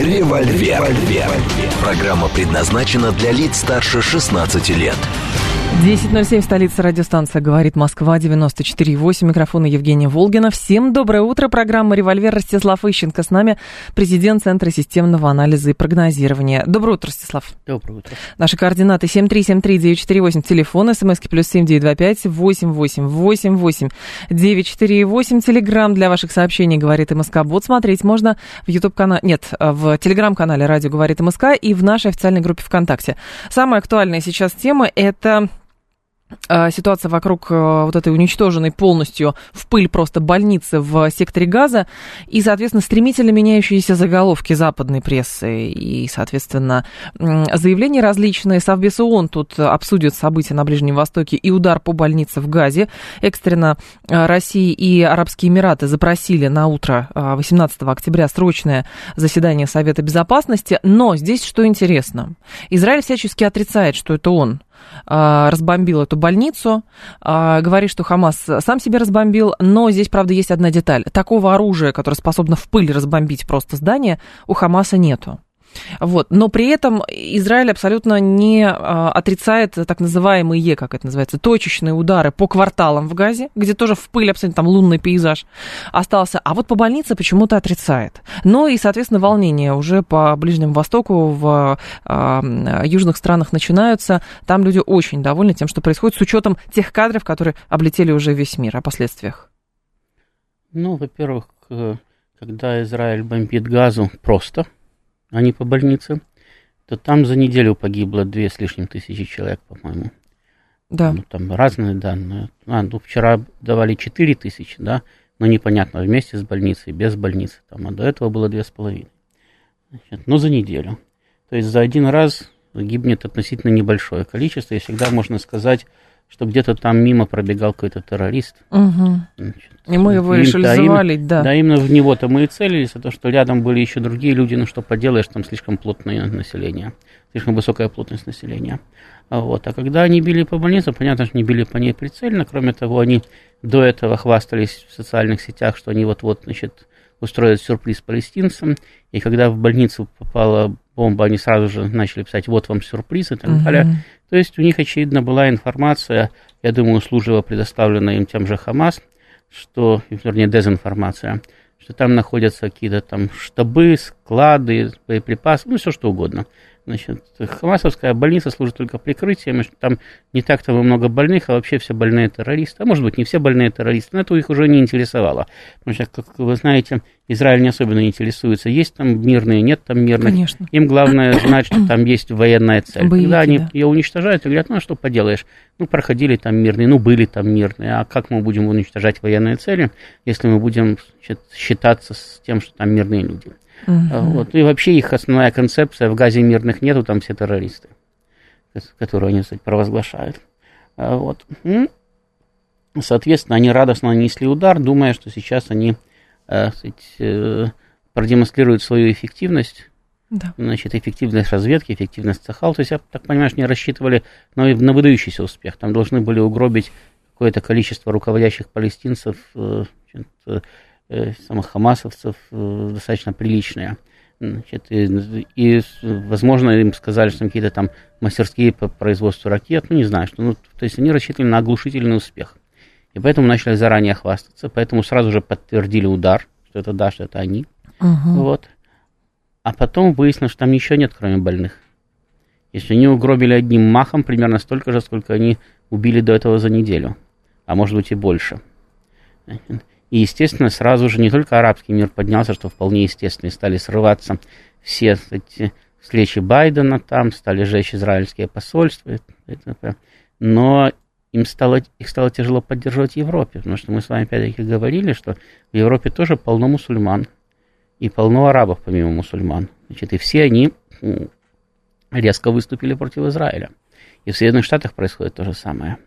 «Револьвер». Револьвер. Программа предназначена для лиц старше 16 лет. 10.07, столица радиостанция «Говорит Москва», 94.8, микрофона Евгения Волгина. Всем доброе утро, программа «Револьвер» Ростислав Ищенко. С нами президент Центра системного анализа и прогнозирования. Доброе утро, Ростислав. Доброе утро. Наши координаты 7373948, телефон, смски плюс 7925 888 948, телеграмм для ваших сообщений «Говорит МСК». Бот смотреть можно в YouTube-канале, нет, в телеграм-канале «Радио говорит МСК» и в нашей официальной группе ВКонтакте. Самая актуальная сейчас тема – это ситуация вокруг э, вот этой уничтоженной полностью в пыль просто больницы в секторе Газа и, соответственно, стремительно меняющиеся заголовки западной прессы и, соответственно, заявления различные. Совбез ООН тут обсудит события на Ближнем Востоке и удар по больнице в Газе. Экстренно э, Россия и Арабские Эмираты запросили на утро 18 э, октября срочное заседание Совета Безопасности. Но здесь что интересно. Израиль всячески отрицает, что это он разбомбил эту больницу, а, говорит, что Хамас сам себе разбомбил, но здесь, правда, есть одна деталь. Такого оружия, которое способно в пыль разбомбить просто здание, у Хамаса нету. Вот. Но при этом Израиль абсолютно не а, отрицает так называемые, как это называется, точечные удары по кварталам в Газе, где тоже в пыль абсолютно там лунный пейзаж остался. А вот по больнице почему-то отрицает. Ну и, соответственно, волнения уже по Ближнему Востоку, в а, южных странах начинаются. Там люди очень довольны тем, что происходит, с учетом тех кадров, которые облетели уже весь мир, о последствиях. Ну, во-первых, когда Израиль бомбит газу, просто – а не по больнице, то там за неделю погибло две с лишним тысячи человек, по-моему. Да. Ну, там разные данные. А, ну, вчера давали 4 тысячи, да, но непонятно, вместе с больницей, без больницы. Там, а до этого было две с половиной. Значит, ну, за неделю. То есть за один раз гибнет относительно небольшое количество, и всегда можно сказать, что где-то там мимо пробегал какой-то террорист. Угу. Значит, и мы его решили да, завалить, да. Да, именно в него-то мы и целились, а то, что рядом были еще другие люди, ну что поделаешь, там слишком плотное население, слишком высокая плотность населения. А вот. А когда они били по больнице, понятно, что не били по ней прицельно, кроме того, они до этого хвастались в социальных сетях, что они вот-вот, значит, устроят сюрприз палестинцам, и когда в больницу попала бомба, они сразу же начали писать «вот вам сюрприз» и так угу. далее. То есть у них, очевидно, была информация, я думаю, услужливо предоставленная им тем же Хамас, что, вернее, дезинформация, что там находятся какие-то там штабы, склады, боеприпасы, ну, все что угодно. Значит, Хамасовская больница служит только прикрытием, что там не так-то много больных, а вообще все больные террористы. А может быть, не все больные террористы, но это их уже не интересовало. Потому что, как вы знаете, Израиль не особенно интересуется, есть там мирные, нет там мирных. Конечно. Им главное знать, что там есть военная цель. Боевики, Когда они да. ее уничтожают, говорят, ну а что поделаешь, ну проходили там мирные, ну были там мирные, а как мы будем уничтожать военные цели, если мы будем значит, считаться с тем, что там мирные люди. Uh-huh. Вот. И вообще их основная концепция в газе мирных нету, там все террористы, которые они, кстати, провозглашают. А вот. Соответственно, они радостно нанесли удар, думая, что сейчас они э, сказать, э, продемонстрируют свою эффективность. Да. Значит, эффективность разведки, эффективность Цахал. То есть, я так понимаю, что не рассчитывали на, на выдающийся успех. Там должны были угробить какое-то количество руководящих палестинцев, э, значит, Э, самых хамасовцев э, достаточно приличные. Значит, и, и, возможно, им сказали, что какие-то там мастерские по производству ракет, ну, не знаю, что, ну, то есть они рассчитывали на оглушительный успех. И поэтому начали заранее хвастаться, поэтому сразу же подтвердили удар, что это да, что это они. Угу. Вот. А потом выяснилось, что там ничего нет, кроме больных. Если они угробили одним махом примерно столько же, сколько они убили до этого за неделю, а может быть и больше. И, естественно, сразу же не только арабский мир поднялся, что вполне естественно, и стали срываться все эти встречи Байдена там, стали жечь израильские посольства, но им стало, их стало тяжело поддерживать в Европе, потому что мы с вами опять-таки говорили, что в Европе тоже полно мусульман и полно арабов помимо мусульман. Значит, и все они резко выступили против Израиля. И в Соединенных Штатах происходит то же самое.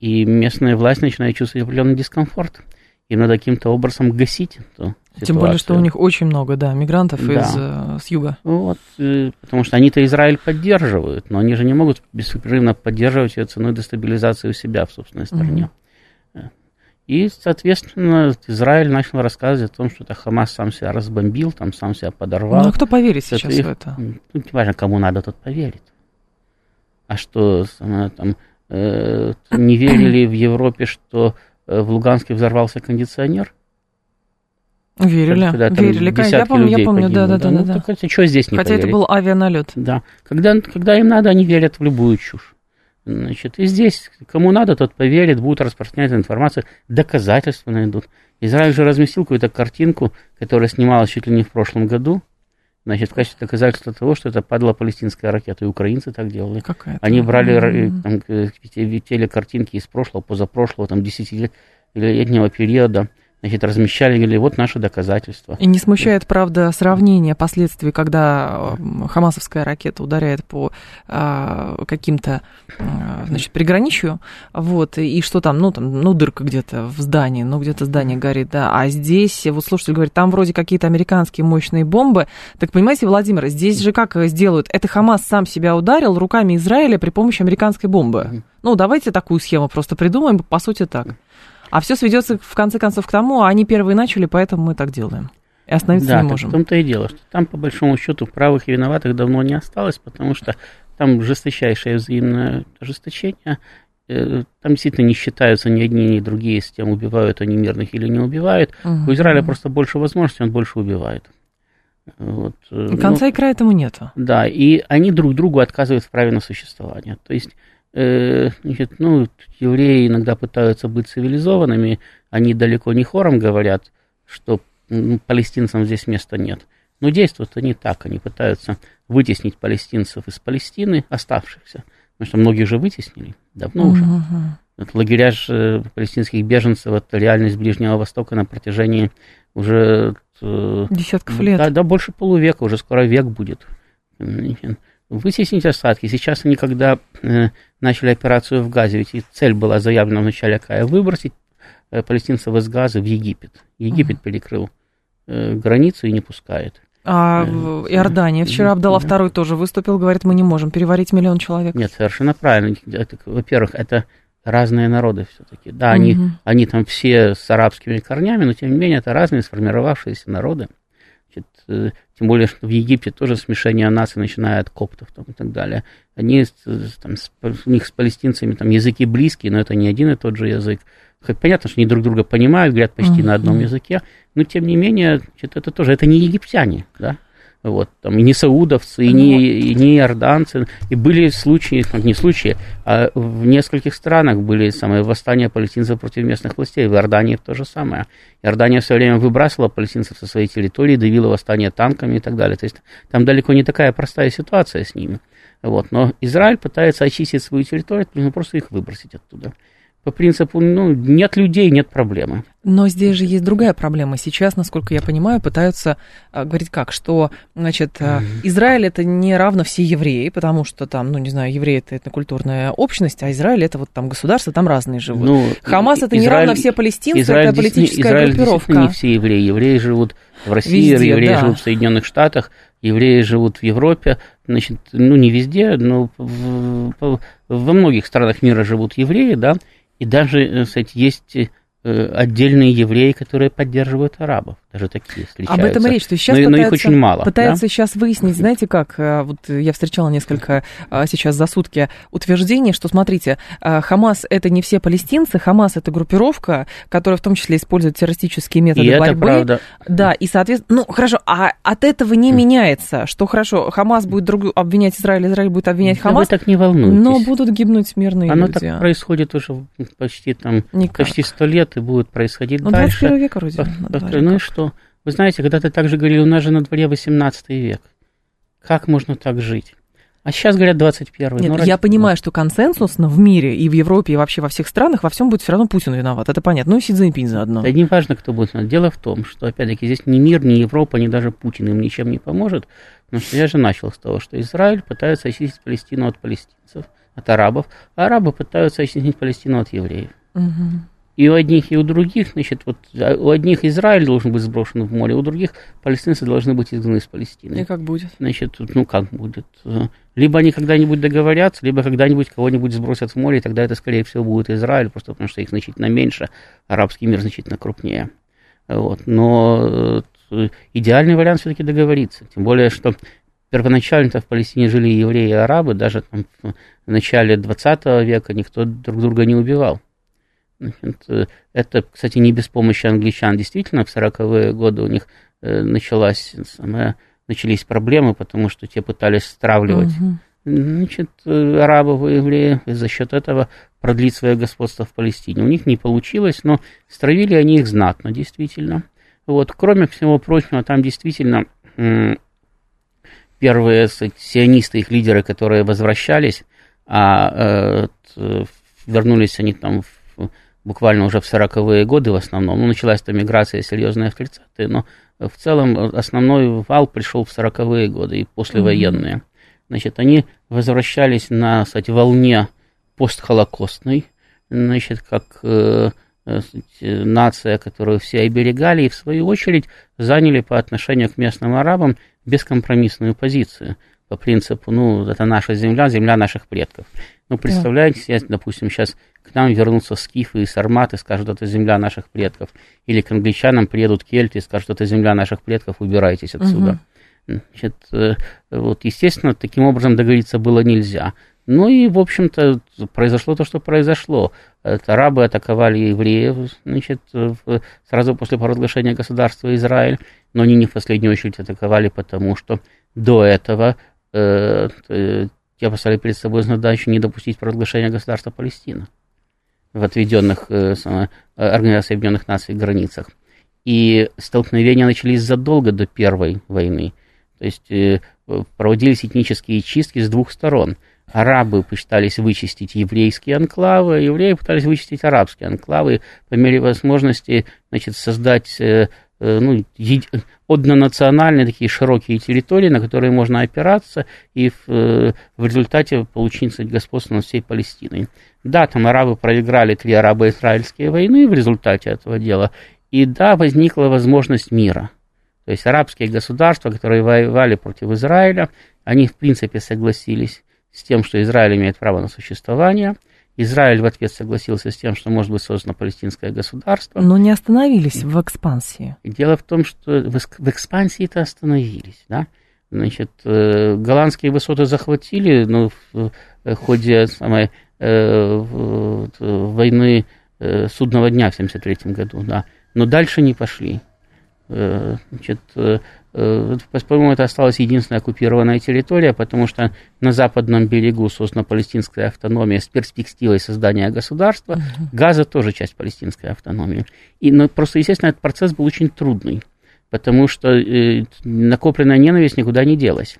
И местная власть начинает чувствовать определенный дискомфорт. Им надо каким-то образом гасить эту ситуацию. Тем более, что у них очень много, да, мигрантов да. из э, с юга. Вот, э, потому что они-то Израиль поддерживают, но они же не могут беспрерывно поддерживать ее ценой дестабилизации у себя в собственной стране. Угу. И, соответственно, Израиль начал рассказывать о том, что это Хамас сам себя разбомбил, там сам себя подорвал. Ну, а кто поверит сейчас их, в это? Ну, не важно, кому надо, тот поверит. А что, там, не верили в Европе, что э, в Луганске взорвался кондиционер? Верили, когда, там, верили. Я помню, я помню, да, да, да. Ну, да, так, что здесь не Хотя поверить? это был авианалет. Да. Когда, когда им надо, они верят в любую чушь. Значит, и здесь, кому надо, тот поверит, будут распространять информацию, доказательства найдут. Израиль же разместил какую-то картинку, которая снималась чуть ли не в прошлом году, значит, в качестве доказательства того, что это падала палестинская ракета, и украинцы так делали. Какая Они брали mm-hmm. там, телекартинки из прошлого, позапрошлого, там, десятилетнего периода, значит, размещали, говорили, вот наше доказательство. И не смущает, правда, сравнение последствий, когда э, хамасовская ракета ударяет по а, каким-то, а, значит, приграничью, вот, и что там, ну, там, ну, дырка где-то в здании, ну, где-то здание горит, да, а здесь, вот слушатель говорит, там вроде какие-то американские мощные бомбы, так понимаете, Владимир, здесь же как сделают? Это Хамас сам себя ударил руками Израиля при помощи американской бомбы. Ну, давайте такую схему просто придумаем, по сути так. А все сведется в конце концов к тому, а они первые начали, поэтому мы так делаем. И остановиться да, не можем. в том-то и дело, что там, по большому счету, правых и виноватых давно не осталось, потому что там жесточайшее взаимное ожесточение. Э, там действительно не считаются ни одни, ни другие с тем, убивают они мирных или не убивают. Угу. У Израиля просто больше возможностей, он больше убивает. Вот. Э, конца ну, и края этому нету. Да, и они друг другу отказывают в праве на существование. То есть значит, ну, евреи иногда пытаются быть цивилизованными, они далеко не хором говорят, что палестинцам здесь места нет. Но действуют они так, они пытаются вытеснить палестинцев из Палестины, оставшихся, потому что многих же вытеснили давно уже. Вот лагеря же палестинских беженцев, это реальность Ближнего Востока на протяжении уже... Э, Десятков лет. Да, да, больше полувека, уже скоро век будет вытеснить остатки. Сейчас они, когда э, начали операцию в Газе, ведь цель была заявлена вначале какая? Выбросить э, палестинцев из Газа в Египет. Египет uh-huh. перекрыл э, границу и не пускает. А в Иордания вчера Абдалла да. II тоже выступил, говорит, мы не можем переварить миллион человек. Нет, совершенно правильно. Во-первых, это разные народы все-таки. Да, они, угу. они там все с арабскими корнями, но тем не менее это разные сформировавшиеся народы. Э, тем более, что в Египте тоже смешение наций, начиная от коптов там, и так далее. Они, там, с, у них с палестинцами там языки близкие, но это не один и тот же язык. Хоть понятно, что они друг друга понимают, говорят почти mm-hmm. на одном языке, но тем не менее, это тоже, это не египтяне, да, вот, там, и не саудовцы, и не, и не иорданцы. И были случаи, ну, не случаи, а в нескольких странах были самые восстания палестинцев против местных властей. В Иордании то же самое. Иордания все время выбрасывала палестинцев со своей территории, давила восстание танками и так далее. То есть там далеко не такая простая ситуация с ними. Вот. Но Израиль пытается очистить свою территорию, нужно просто их выбросить оттуда по принципу, ну, нет людей, нет проблемы. Но здесь же есть другая проблема. Сейчас, насколько я понимаю, пытаются а, говорить как, что, значит, mm-hmm. Израиль это не равно все евреи, потому что там, ну, не знаю, евреи это этнокультурная общность, а Израиль это вот там государство, там разные живут. Ну, Хамас это Израиль, не равно все палестинцы, Израиль, это политическая Израиль группировка. не все евреи. Евреи живут в России, везде, евреи да. живут в Соединенных Штатах, евреи живут в Европе, значит, ну, не везде, но в, во многих странах мира живут евреи, да, и даже, э, кстати, есть э, отдельные евреи, которые поддерживают арабов. Даже такие встречаются. Об этом и речь, что сейчас но, пытаются, но их очень мало. Пытаются да? сейчас выяснить, знаете как, э, вот я встречала несколько сейчас за сутки утверждений, что, смотрите, Хамас это не все палестинцы, Хамас это группировка, которая в том числе использует террористические методы и борьбы. Это правда. Да, и, соответственно, ну, хорошо, а от этого не меняется, что хорошо, Хамас будет друг, обвинять Израиль, Израиль будет обвинять Хамас. Да вы так не волнуйтесь. Но будут гибнуть мирные Оно люди. так происходит уже почти там, Никак. почти сто лет и будет происходить ну, дальше. 21 век вроде. Ну и что? Вы знаете, когда ты также говорили, у нас же на дворе 18 век. Как можно так жить? А сейчас говорят 21 Нет, ну, я понимаю, что консенсусно в мире и в Европе, и вообще во всех странах во всем будет все равно Путин виноват. Это понятно. Ну и Си Цзиньпинь заодно. Да не важно, кто будет виноват. Дело в том, что, опять-таки, здесь ни мир, ни Европа, ни даже Путин им ничем не поможет. Потому что я же начал с того, что Израиль пытается очистить Палестину от палестинцев, от арабов, а арабы пытаются очистить Палестину от евреев. Угу. И у одних, и у других, значит, вот а у одних Израиль должен быть сброшен в море, у других палестинцы должны быть изгнаны из Палестины. И как будет? Значит, ну как будет? Либо они когда-нибудь договорятся, либо когда-нибудь кого-нибудь сбросят в море, и тогда это, скорее всего, будет Израиль, просто потому что их значительно меньше, арабский мир значительно крупнее. Вот. Но э, идеальный вариант все-таки договориться. Тем более, что первоначально-то в Палестине жили евреи и арабы, даже там в начале 20 века никто друг друга не убивал. Значит, это, кстати, не без помощи англичан. Действительно, в 40-е годы у них э, началась, самая, начались проблемы, потому что те пытались стравливать угу. значит, арабов и евреев, и за счет этого продлить свое господство в Палестине. У них не получилось, но стравили они их знатно, действительно. Вот, кроме всего прочего, там действительно первые сионисты, их лидеры, которые возвращались, а э, вернулись они там в буквально уже в 40-е годы в основном. Ну, началась там миграция серьезная в 30-е, но в целом основной вал пришел в 40-е годы и послевоенные. Mm-hmm. Значит, они возвращались на, кстати, волне постхолокостной, значит, как э, э, нация, которую все оберегали, и в свою очередь заняли по отношению к местным арабам бескомпромиссную позицию по принципу, ну, это наша земля, земля наших предков. Ну, представляете, yeah. допустим, сейчас к нам вернутся скифы и сарматы, скажут, это земля наших предков. Или к англичанам приедут кельты и скажут, это земля наших предков, убирайтесь отсюда. Угу. Значит, э, вот, естественно, таким образом договориться было нельзя. Ну и, в общем-то, произошло то, что произошло. Это арабы атаковали евреев, значит, сразу после провозглашения государства Израиль, но они не в последнюю очередь атаковали, потому что до этого э, э, те поставили перед собой задачу не допустить провозглашения государства Палестина в отведенных э, Организацией Объединенных Наций границах. И столкновения начались задолго до Первой войны. То есть проводились этнические чистки с двух сторон. Арабы пытались вычистить еврейские анклавы, евреи пытались вычистить арабские анклавы, по мере возможности значит, создать Э, ну, однонациональные такие широкие территории, на которые можно опираться и в, э, в результате получить господство над всей Палестиной. Да, там арабы проиграли три арабо-израильские войны в результате этого дела, и да, возникла возможность мира. То есть арабские государства, которые воевали против Израиля, они в принципе согласились с тем, что Израиль имеет право на существование – Израиль в ответ согласился с тем, что может быть создано палестинское государство. Но не остановились в экспансии. Дело в том, что в экспансии-то остановились, да. Значит, э, голландские высоты захватили, но в ходе самой э, войны э, судного дня в 1973 году, да. Но дальше не пошли. Значит, Э, по-моему, это осталась единственная оккупированная территория, потому что на западном берегу создана палестинская автономия с перспективой создания государства. Uh-huh. Газа тоже часть палестинской автономии. И, но просто, естественно, этот процесс был очень трудный, потому что э, накопленная ненависть никуда не делась.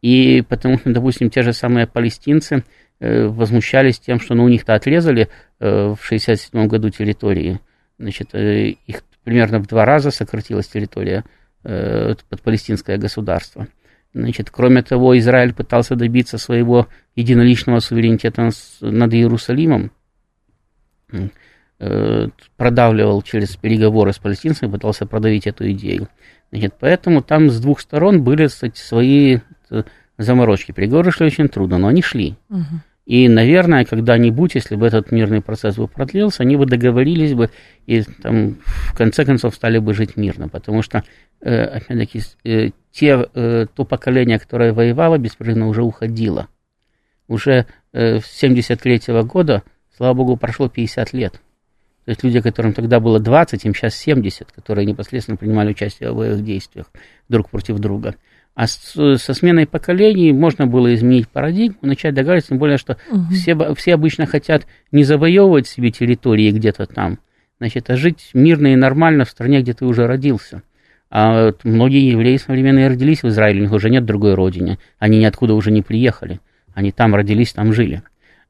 И потому что, допустим, те же самые палестинцы э, возмущались тем, что ну, у них-то отрезали э, в 1967 году территории. Значит, э, их примерно в два раза сократилась территория Э, под палестинское государство. Значит, кроме того, Израиль пытался добиться своего единоличного суверенитета над Иерусалимом, э, продавливал через переговоры с палестинцами, пытался продавить эту идею. Значит, поэтому там с двух сторон были кстати, свои э, заморочки. Переговоры шли очень трудно, но они шли. Угу. И, наверное, когда-нибудь, если бы этот мирный процесс бы продлился, они бы договорились бы и там, в конце концов стали бы жить мирно, потому что, э, опять-таки, э, те, э, то поколение, которое воевало беспрерывно, уже уходило. Уже с 73 года, слава богу, прошло 50 лет. То есть люди, которым тогда было 20, им сейчас 70, которые непосредственно принимали участие в боевых действиях друг против друга. А с, со сменой поколений можно было изменить парадигму, начать договариваться, тем более, что угу. все, все обычно хотят не завоевывать себе территории где-то там, значит, а жить мирно и нормально в стране, где ты уже родился. А вот многие евреи современные родились в Израиле, у них уже нет другой родины, они ниоткуда уже не приехали, они там родились, там жили.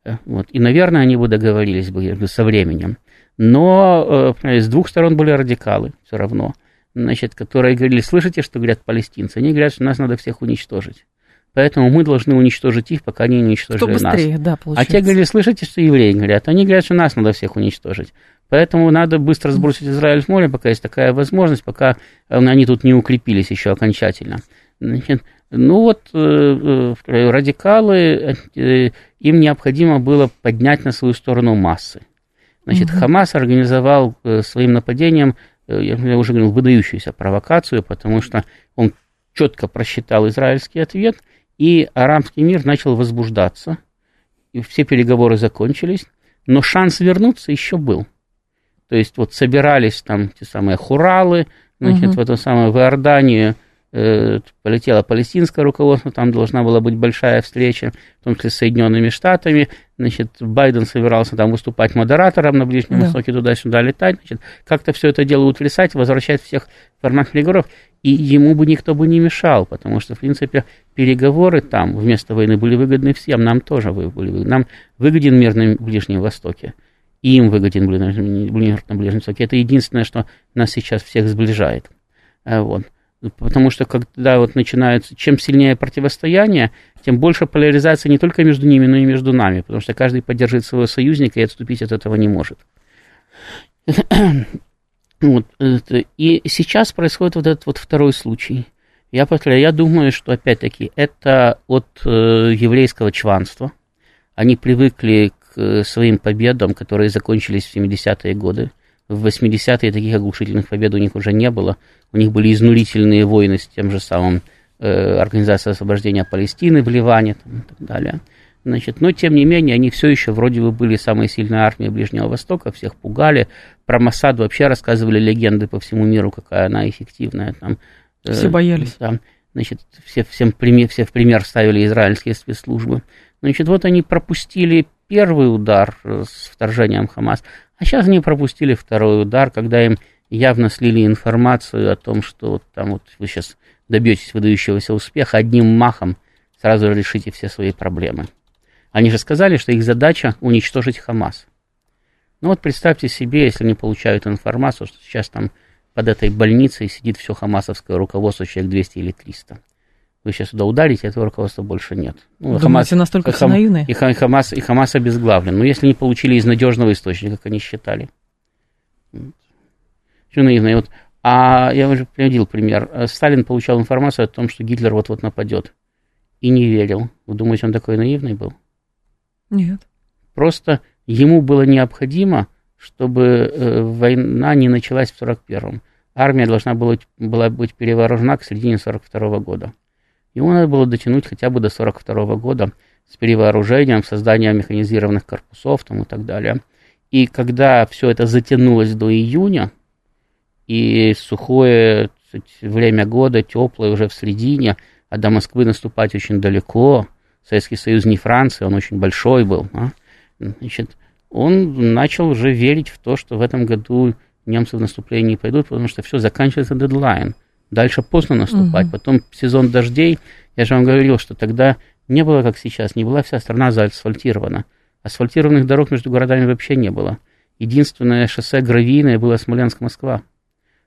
Э, вот. И, наверное, они бы договорились бы со временем. Но э, с двух сторон были радикалы все равно значит, которые говорили, слышите, что говорят палестинцы? Они говорят, что нас надо всех уничтожить. поэтому мы должны уничтожить их, пока они не уничтожили Кто быстрее, нас. да, получается. А те говорили, слышите, что евреи говорят? Они говорят, что нас надо всех уничтожить. Поэтому надо быстро сбросить Израиль в море, пока есть такая возможность, пока они тут не укрепились еще окончательно. Значит, ну вот э, э, радикалы, э, им необходимо было поднять на свою сторону массы. Значит, угу. Хамас организовал своим нападением, я уже говорил, выдающуюся провокацию, потому что он четко просчитал израильский ответ, и арабский мир начал возбуждаться, и все переговоры закончились, но шанс вернуться еще был. То есть вот собирались там те самые хуралы, значит, угу. в эту самую в Иорданию, Э, полетело палестинское руководство, там должна была быть большая встреча, в том числе с Соединенными Штатами. Значит, Байден собирался там выступать модератором на Ближнем да. Востоке, туда-сюда летать. Значит, как-то все это дело утрясать, возвращать всех формат переговоров. И ему бы никто бы не мешал, потому что, в принципе, переговоры там вместо войны были выгодны всем, нам тоже были выгодны. Нам выгоден мир на Ближнем Востоке. И им выгоден мир на Ближнем Востоке. Это единственное, что нас сейчас всех сближает. Э, вот. Потому что когда вот начинается, чем сильнее противостояние, тем больше поляризации не только между ними, но и между нами, потому что каждый поддерживает своего союзника и отступить от этого не может. Вот. И сейчас происходит вот этот вот второй случай. Я повторяю, я думаю, что опять-таки это от э, еврейского чванства. Они привыкли к своим победам, которые закончились в 70-е годы. В 80-е таких оглушительных побед у них уже не было. У них были изнурительные войны с тем же самым э, Организацией освобождения Палестины в Ливане там, и так далее. Значит, но, тем не менее, они все еще вроде бы были самой сильной армией Ближнего Востока, всех пугали. Про Масад вообще рассказывали легенды по всему миру, какая она эффективная. Там, э, все боялись. Там, значит, все, всем пример, все в пример ставили израильские спецслужбы. Значит, вот они пропустили первый удар с вторжением Хамас, а сейчас они пропустили второй удар, когда им явно слили информацию о том, что вот там вот вы сейчас добьетесь выдающегося успеха, одним махом сразу решите все свои проблемы. Они же сказали, что их задача уничтожить Хамас. Ну вот представьте себе, если они получают информацию, что сейчас там под этой больницей сидит все хамасовское руководство, человек 200 или 300 вы сейчас туда ударите, этого руководства больше нет. Ну, Думаете, Хамас, настолько хам, наивные? И, и, Хамас, и Хамас обезглавлен. Но если не получили из надежного источника, как они считали. Все наивные. Вот, а я уже приводил пример. Сталин получал информацию о том, что Гитлер вот-вот нападет. И не верил. Вы думаете, он такой наивный был? Нет. Просто ему было необходимо, чтобы э, война не началась в 41-м. Армия должна была, была быть перевооружена к середине 42 -го года. Ему надо было дотянуть хотя бы до 42 года с перевооружением, созданием механизированных корпусов там, и так далее. И когда все это затянулось до июня, и сухое время года, теплое уже в середине, а до Москвы наступать очень далеко, Советский Союз не Франция, он очень большой был, а? значит, он начал уже верить в то, что в этом году немцы в наступление не пойдут, потому что все, заканчивается дедлайн – Дальше поздно наступать. Угу. Потом сезон дождей. Я же вам говорил, что тогда не было, как сейчас, не была вся страна заасфальтирована. Асфальтированных дорог между городами вообще не было. Единственное шоссе гравийное было Смоленск-Москва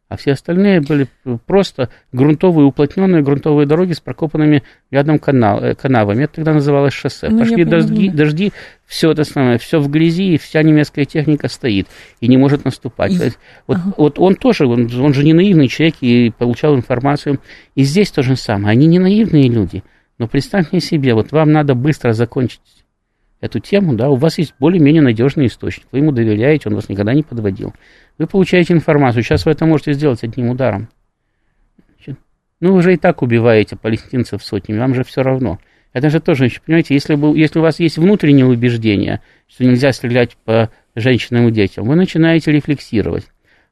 а все остальные были просто грунтовые, уплотненные грунтовые дороги с прокопанными рядом канал, э, канавами. Это тогда называлось шоссе. Ну, Пошли дожди, дожди, все это самое, все в грязи, и вся немецкая техника стоит и не может наступать. И... есть, вот, ага. вот он тоже, он, он же не наивный человек и получал информацию. И здесь то же самое. Они не наивные люди. Но представьте себе, вот вам надо быстро закончить эту тему, да, у вас есть более-менее надежный источник, вы ему доверяете, он вас никогда не подводил. Вы получаете информацию, сейчас вы это можете сделать одним ударом. Ну, вы же и так убиваете палестинцев сотнями, вам же все равно. Это же тоже, понимаете, если, вы, если у вас есть внутреннее убеждение, что нельзя стрелять по женщинам и детям, вы начинаете рефлексировать.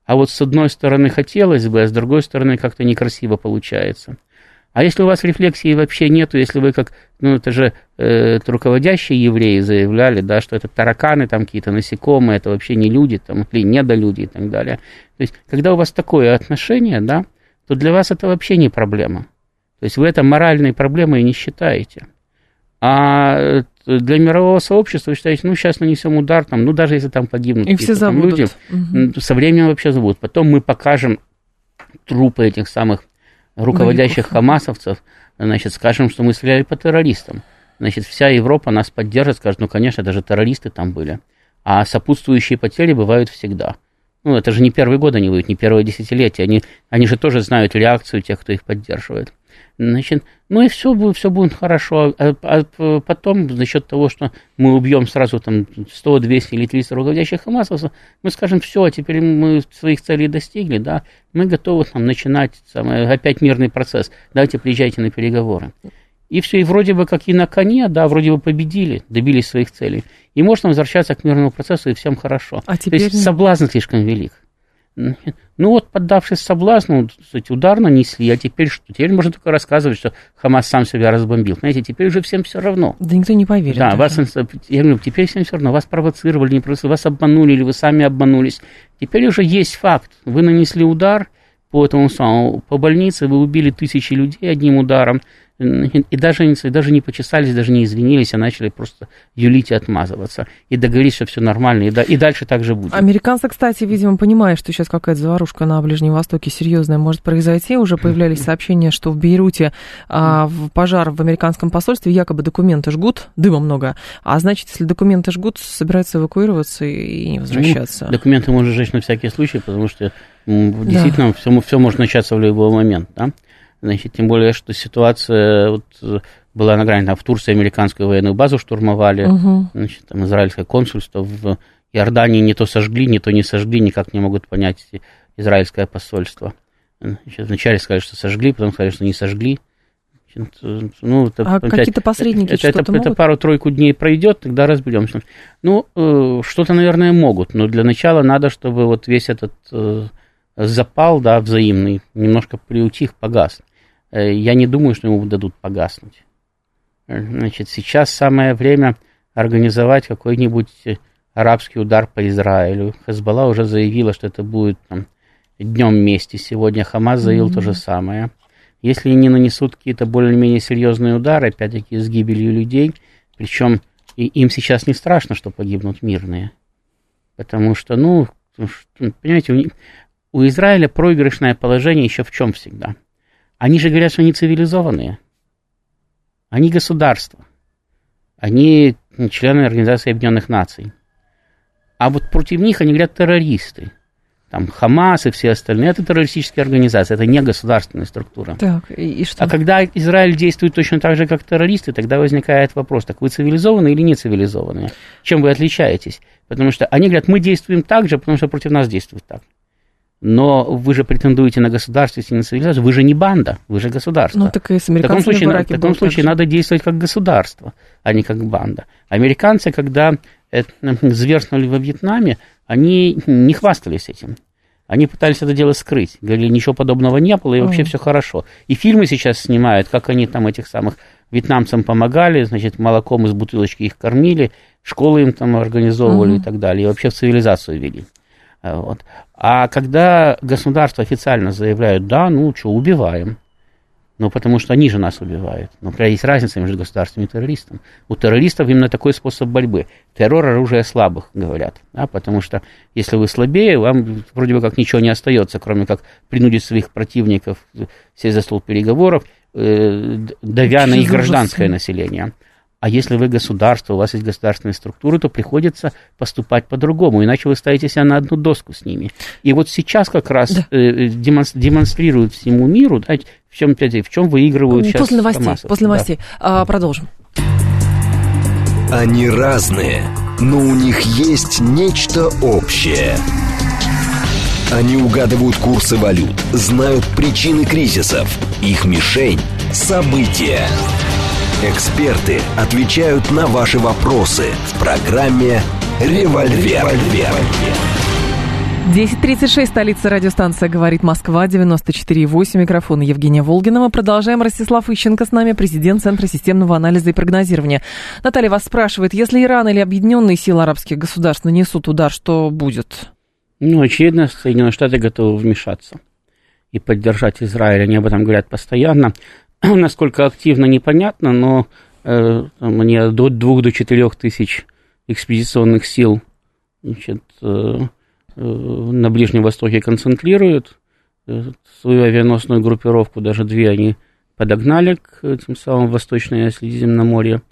А вот с одной стороны хотелось бы, а с другой стороны как-то некрасиво получается. А если у вас рефлексии вообще нету, если вы как, ну это же э, это руководящие евреи заявляли, да, что это тараканы там какие-то, насекомые, это вообще не люди, там, или недолюди и так далее. То есть, когда у вас такое отношение, да, то для вас это вообще не проблема. То есть, вы это моральной проблемой не считаете. А э, для мирового сообщества вы считаете, ну, сейчас нанесем удар, там, ну, даже если там погибнут и все там люди, угу. со временем вообще забудут. Потом мы покажем трупы этих самых руководящих хамасовцев, значит, скажем, что мы стреляли по террористам. Значит, вся Европа нас поддержит, скажет, ну, конечно, даже террористы там были. А сопутствующие потери бывают всегда. Ну, это же не первый год они воюют, не первое десятилетие. Они, они же тоже знают реакцию тех, кто их поддерживает. Значит, ну и все, все будет хорошо. А, а потом, за счет того, что мы убьем сразу там 100, 200 или 300 руководящих хамасовцев, мы скажем, все, а теперь мы своих целей достигли, да, мы готовы там начинать самое, опять мирный процесс. Давайте приезжайте на переговоры. И все, и вроде бы как и на коне, да, вроде бы победили, добились своих целей. И можно возвращаться к мирному процессу, и всем хорошо. А теперь... То есть соблазн слишком велик. Ну вот, поддавшись соблазну, кстати, удар нанесли, а теперь что? Теперь можно только рассказывать, что Хамас сам себя разбомбил. Знаете, теперь уже всем все равно. Да никто не поверит. Да, вас, я говорю, теперь всем все равно. Вас провоцировали, не провоцировали, вас обманули, или вы сами обманулись. Теперь уже есть факт. Вы нанесли удар по этому самому, по больнице, вы убили тысячи людей одним ударом, и даже, и даже не почесались, даже не извинились, а начали просто юлить и отмазываться. И договорились, что все нормально, и, да, и дальше так же будет. Американцы, кстати, видимо, понимая, что сейчас какая-то заварушка на Ближнем Востоке серьезная может произойти, уже появлялись сообщения, что в Бейруте а, в пожар в американском посольстве якобы документы жгут, дыма много, а значит, если документы жгут, собираются эвакуироваться и не возвращаться. Ну, документы можно сжечь на всякий случай, потому что действительно да. все, все может начаться в любой момент, да? Значит, тем более, что ситуация вот, была на грани, там в Турции американскую военную базу штурмовали, угу. значит, там израильское консульство в Иордании не то сожгли, не то не сожгли, никак не могут понять израильское посольство. Значит, вначале сказали, что сожгли, потом сказали, что не сожгли. Значит, ну, это, а какие-то посредники это, это, это пару-тройку дней пройдет, тогда разберемся. Ну, э, что-то, наверное, могут, но для начала надо, чтобы вот весь этот э, запал, да, взаимный, немножко приутих, погас. Э, я не думаю, что ему дадут погаснуть. Э, значит, сейчас самое время организовать какой-нибудь э, арабский удар по Израилю. Хезбалла уже заявила, что это будет там, днем вместе. Сегодня Хамас заявил mm-hmm. то же самое. Если они нанесут какие-то более-менее серьезные удары, опять-таки с гибелью людей, причем и им сейчас не страшно, что погибнут мирные. Потому что, ну, понимаете, у, у Израиля проигрышное положение еще в чем всегда – они же говорят, что они цивилизованные. Они государство. Они члены Организации Объединенных Наций. А вот против них они говорят террористы. Там Хамас и все остальные, это террористические организации, это не государственная структура. Так, и, и что? А когда Израиль действует точно так же, как террористы, тогда возникает вопрос, так вы цивилизованные или не цивилизованные? Чем вы отличаетесь? Потому что они говорят, мы действуем так же, потому что против нас действуют так но вы же претендуете на государственность и на цивилизацию, вы же не банда, вы же государство. Ну, так и с в таком случае, в таком случае надо действовать как государство, а не как банда. Американцы, когда это, зверстнули во Вьетнаме, они не хвастались этим. Они пытались это дело скрыть. Говорили, ничего подобного не было, и вообще mm. все хорошо. И фильмы сейчас снимают, как они там этих самых вьетнамцам помогали, значит, молоком из бутылочки их кормили, школы им там организовывали mm-hmm. и так далее, и вообще в цивилизацию вели. Вот. А когда государства официально заявляют, да, ну что, убиваем, ну, потому что они же нас убивают. Но есть разница между государством и террористом. У террористов именно такой способ борьбы. Террор – оружие слабых, говорят. Да, потому что если вы слабее, вам вроде бы как ничего не остается, кроме как принудить своих противников сесть за стол переговоров, э, давя на их гражданское население. А если вы государство, у вас есть государственные структуры, то приходится поступать по-другому, иначе вы ставите себя на одну доску с ними. И вот сейчас как раз да. э, демонстрируют всему миру, да, в чем, в чем выигрывают после сейчас новостей, Хамасов. После новостей. Да. А, продолжим. Они разные, но у них есть нечто общее. Они угадывают курсы валют, знают причины кризисов. Их мишень – события. Эксперты отвечают на ваши вопросы в программе «Револьвер». 10.36, столица радиостанция «Говорит Москва», 94.8, микрофон Евгения Волгина. Мы продолжаем. Ростислав Ищенко с нами, президент Центра системного анализа и прогнозирования. Наталья вас спрашивает, если Иран или объединенные силы арабских государств нанесут удар, что будет? Ну, очевидно, Соединенные Штаты готовы вмешаться и поддержать Израиль. Они об этом говорят постоянно. насколько активно, непонятно, но э, они от двух до четырех тысяч экспедиционных сил значит, э, э, на Ближнем Востоке концентрируют. свою авианосную группировку, даже две они подогнали к этим самым Восточное Средиземноморье.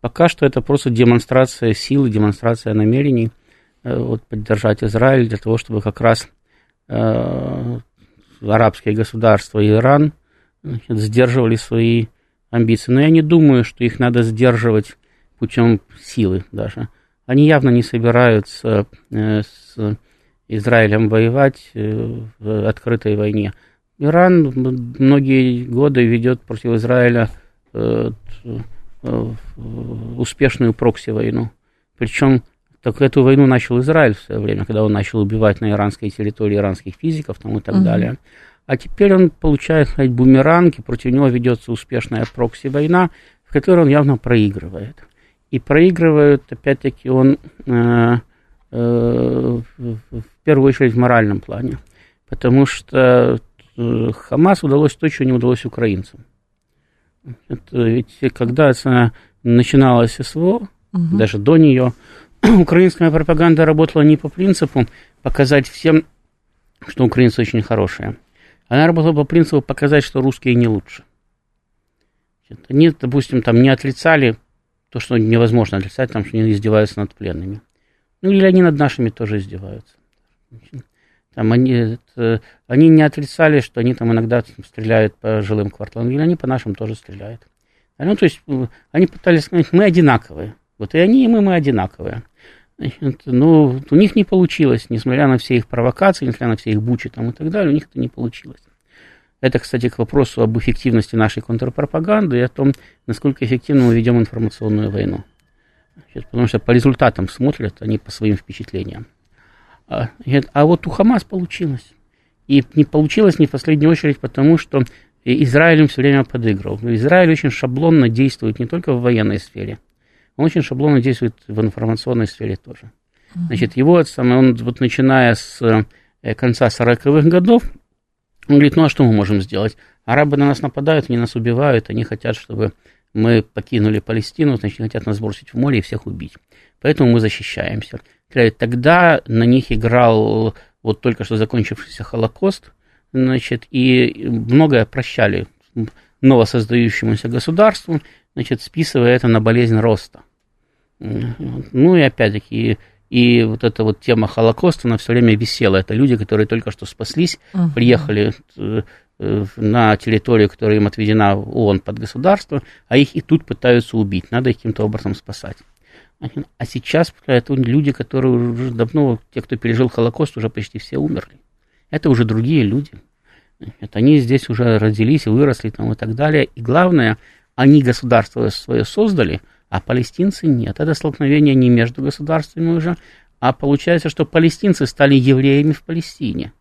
Пока что это просто демонстрация силы, демонстрация намерений вот, поддержать Израиль для того, чтобы как раз э, арабские государства и Иран значит, сдерживали свои амбиции. Но я не думаю, что их надо сдерживать путем силы даже. Они явно не собираются э, с Израилем воевать э, в открытой войне. Иран многие годы ведет против Израиля э, успешную прокси-войну. Причем так эту войну начал Израиль в свое время, когда он начал убивать на иранской территории иранских физиков там, и так угу. далее. А теперь он получает, сказать, бумеранги, против него ведется успешная прокси-война, в которой он явно проигрывает. И проигрывает, опять-таки, он э, э, в первую очередь в моральном плане. Потому что э, Хамас удалось то, что не удалось украинцам. Это ведь когда начиналось СВО, угу. даже до нее, украинская пропаганда работала не по принципу показать всем, что украинцы очень хорошие. Она работала по принципу показать, что русские не лучше. Они, допустим, там не отрицали то, что невозможно отрицать, там, что они издеваются над пленными. Ну, или они над нашими тоже издеваются. Там они, это, они не отрицали, что они там иногда стреляют по жилым кварталам, или они по нашим тоже стреляют. Ну, то есть они пытались сказать, мы одинаковые. Вот и они, и мы, мы одинаковые. Значит, ну, у них не получилось, несмотря на все их провокации, несмотря на все их бучи там и так далее, у них это не получилось. Это, кстати, к вопросу об эффективности нашей контрпропаганды и о том, насколько эффективно мы ведем информационную войну. Значит, потому что по результатам смотрят, они по своим впечатлениям. А, а вот у Хамас получилось. И не получилось не в последнюю очередь потому, что Израиль им все время подыгрывал. Израиль очень шаблонно действует не только в военной сфере – он очень шаблонно действует в информационной сфере тоже. Значит, его самое, он вот начиная с э, конца 40-х годов, он говорит, ну а что мы можем сделать? Арабы на нас нападают, они нас убивают, они хотят, чтобы мы покинули Палестину, значит, хотят нас бросить в море и всех убить. Поэтому мы защищаемся. Тогда на них играл вот только что закончившийся Холокост, значит, и многое прощали новосоздающемуся государству, значит, списывая это на болезнь роста. Ну и опять-таки, и вот эта вот тема Холокоста, она все время висела. Это люди, которые только что спаслись, uh-huh. приехали э, на территорию, которая им отведена ООН под государство, а их и тут пытаются убить. Надо их каким-то образом спасать. А сейчас это люди, которые уже давно, те, кто пережил Холокост, уже почти все умерли. Это уже другие люди. Это они здесь уже родились, выросли там и так далее. И главное, они государство свое создали, а палестинцы нет. Это столкновение не между государствами уже, а получается, что палестинцы стали евреями в Палестине.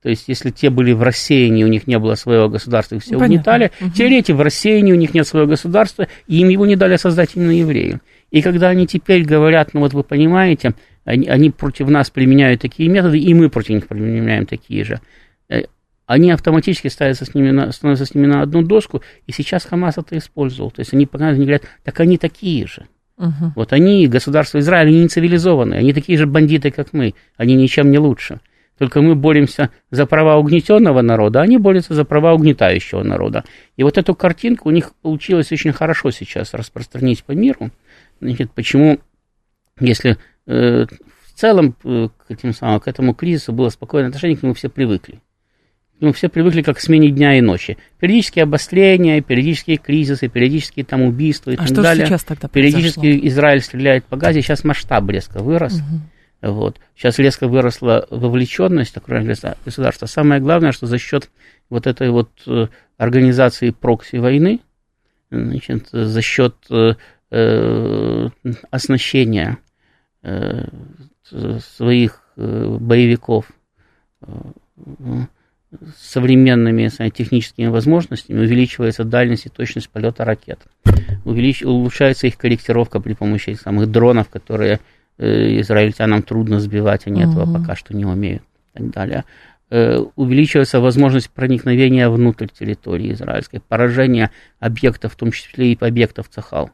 То есть, если те были в рассеянии, у них не было своего государства, их все Понятно. угнетали, угу. теперь эти в рассеянии, у них нет своего государства, и им его не дали создать именно евреи. И когда они теперь говорят, ну вот вы понимаете, они, они против нас применяют такие методы, и мы против них применяем такие же, э, они автоматически ставятся с ними на, становятся с ними на одну доску, и сейчас Хамас это использовал. То есть они показывают, они говорят, так они такие же. Uh-huh. Вот они, государство Израиль, они не цивилизованные, они такие же бандиты, как мы, они ничем не лучше. Только мы боремся за права угнетенного народа, а они борются за права угнетающего народа. И вот эту картинку у них получилось очень хорошо сейчас распространить по миру. Значит, почему, если э, в целом э, к, этим самым, к этому кризису было спокойное отношение, к нему все привыкли ну, все привыкли как к смене дня и ночи. Периодические обострения, периодические кризисы, периодические там убийства и а так что далее. сейчас тогда Периодически произошло? Израиль стреляет по газе, сейчас масштаб резко вырос. Угу. Вот. Сейчас резко выросла вовлеченность такое государства. Самое главное, что за счет вот этой вот э, организации прокси войны, значит, за счет э, э, оснащения э, своих э, боевиков э, современными техническими возможностями увеличивается дальность и точность полета ракет. Увелич... Улучшается их корректировка при помощи этих самых дронов, которые э, израильтянам трудно сбивать, они угу. этого пока что не умеют и так далее. Э, увеличивается возможность проникновения внутрь территории израильской, поражения объектов, в том числе и объектов Цахал.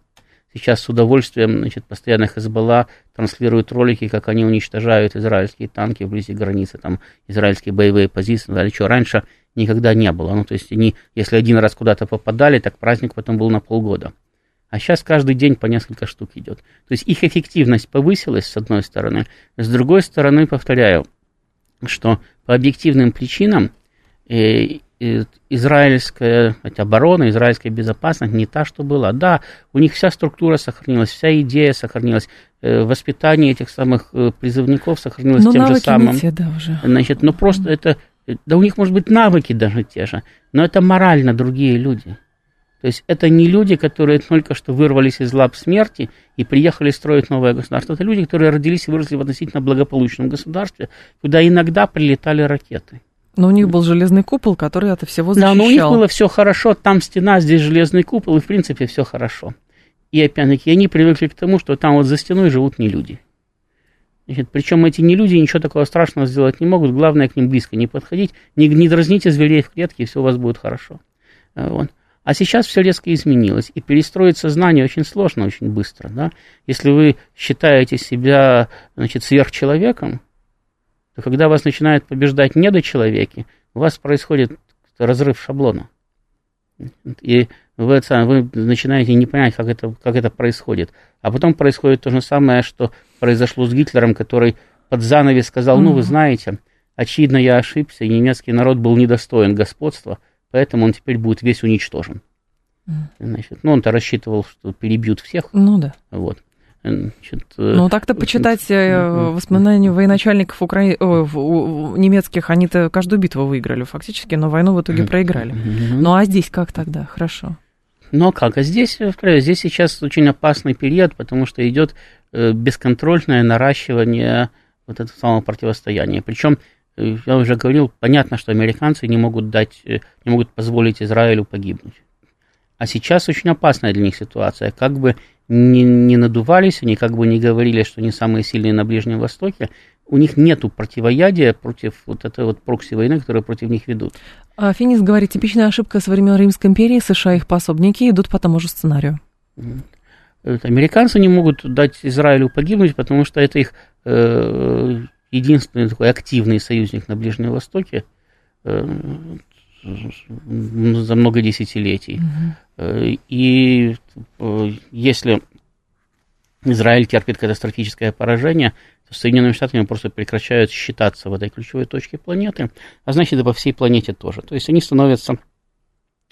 Сейчас с удовольствием, значит, постоянно Хезбалла транслирует ролики, как они уничтожают израильские танки вблизи границы, там, израильские боевые позиции, да, что раньше никогда не было. Ну, то есть они, если один раз куда-то попадали, так праздник потом был на полгода. А сейчас каждый день по несколько штук идет. То есть их эффективность повысилась, с одной стороны. С другой стороны, повторяю, что по объективным причинам э, израильская оборона, израильская безопасность не та, что была. Да, у них вся структура сохранилась, вся идея сохранилась, э, воспитание этих самых э, призывников сохранилось но тем же самым. те, да, уже. Значит, ну просто это, да у них может быть навыки даже те же, но это морально другие люди. То есть это не люди, которые только что вырвались из лап смерти и приехали строить новое государство. Это люди, которые родились и выросли в относительно благополучном государстве, куда иногда прилетали ракеты. Но у них был железный купол, который от всего защищал. Да, но у них было все хорошо, там стена, здесь железный купол, и в принципе все хорошо. И опять-таки они привыкли к тому, что там вот за стеной живут не люди. Значит, причем эти не люди ничего такого страшного сделать не могут, главное к ним близко не подходить, не, не дразните зверей в клетке, и все у вас будет хорошо. А, вот. А сейчас все резко изменилось, и перестроить сознание очень сложно, очень быстро. Да? Если вы считаете себя значит, сверхчеловеком, то когда вас начинают побеждать недочеловеки, у вас происходит разрыв шаблона. И вы, вы начинаете не понимать, как это, как это происходит. А потом происходит то же самое, что произошло с Гитлером, который под занавес сказал, ну, вы знаете, очевидно, я ошибся, и немецкий народ был недостоин господства, поэтому он теперь будет весь уничтожен. Значит, ну, он-то рассчитывал, что перебьют всех. Ну да. Вот. Значит, э, ну, так-то почитать э, воспоминания военачальников укра... немецких, они-то каждую битву выиграли фактически, но войну в итоге проиграли. Ну, а здесь как тогда? Хорошо. Ну, а как? А здесь, здесь сейчас очень опасный период, потому что идет э, бесконтрольное наращивание вот этого самого противостояния. Причем, я уже говорил, понятно, что американцы не могут дать, не могут позволить Израилю погибнуть. А сейчас очень опасная для них ситуация. Как бы не, не надувались, они как бы не говорили, что они самые сильные на Ближнем Востоке, у них нет противоядия против вот этой вот прокси-войны, которую против них ведут. А Финис говорит, типичная ошибка со времен Римской империи, США и их пособники идут по тому же сценарию. Американцы не могут дать Израилю погибнуть, потому что это их э, единственный такой активный союзник на Ближнем Востоке э, за много десятилетий. Угу. И э, если Израиль терпит катастрофическое поражение, то Соединенными Штатами просто прекращают считаться в этой ключевой точке планеты, а значит и по всей планете тоже. То есть они становятся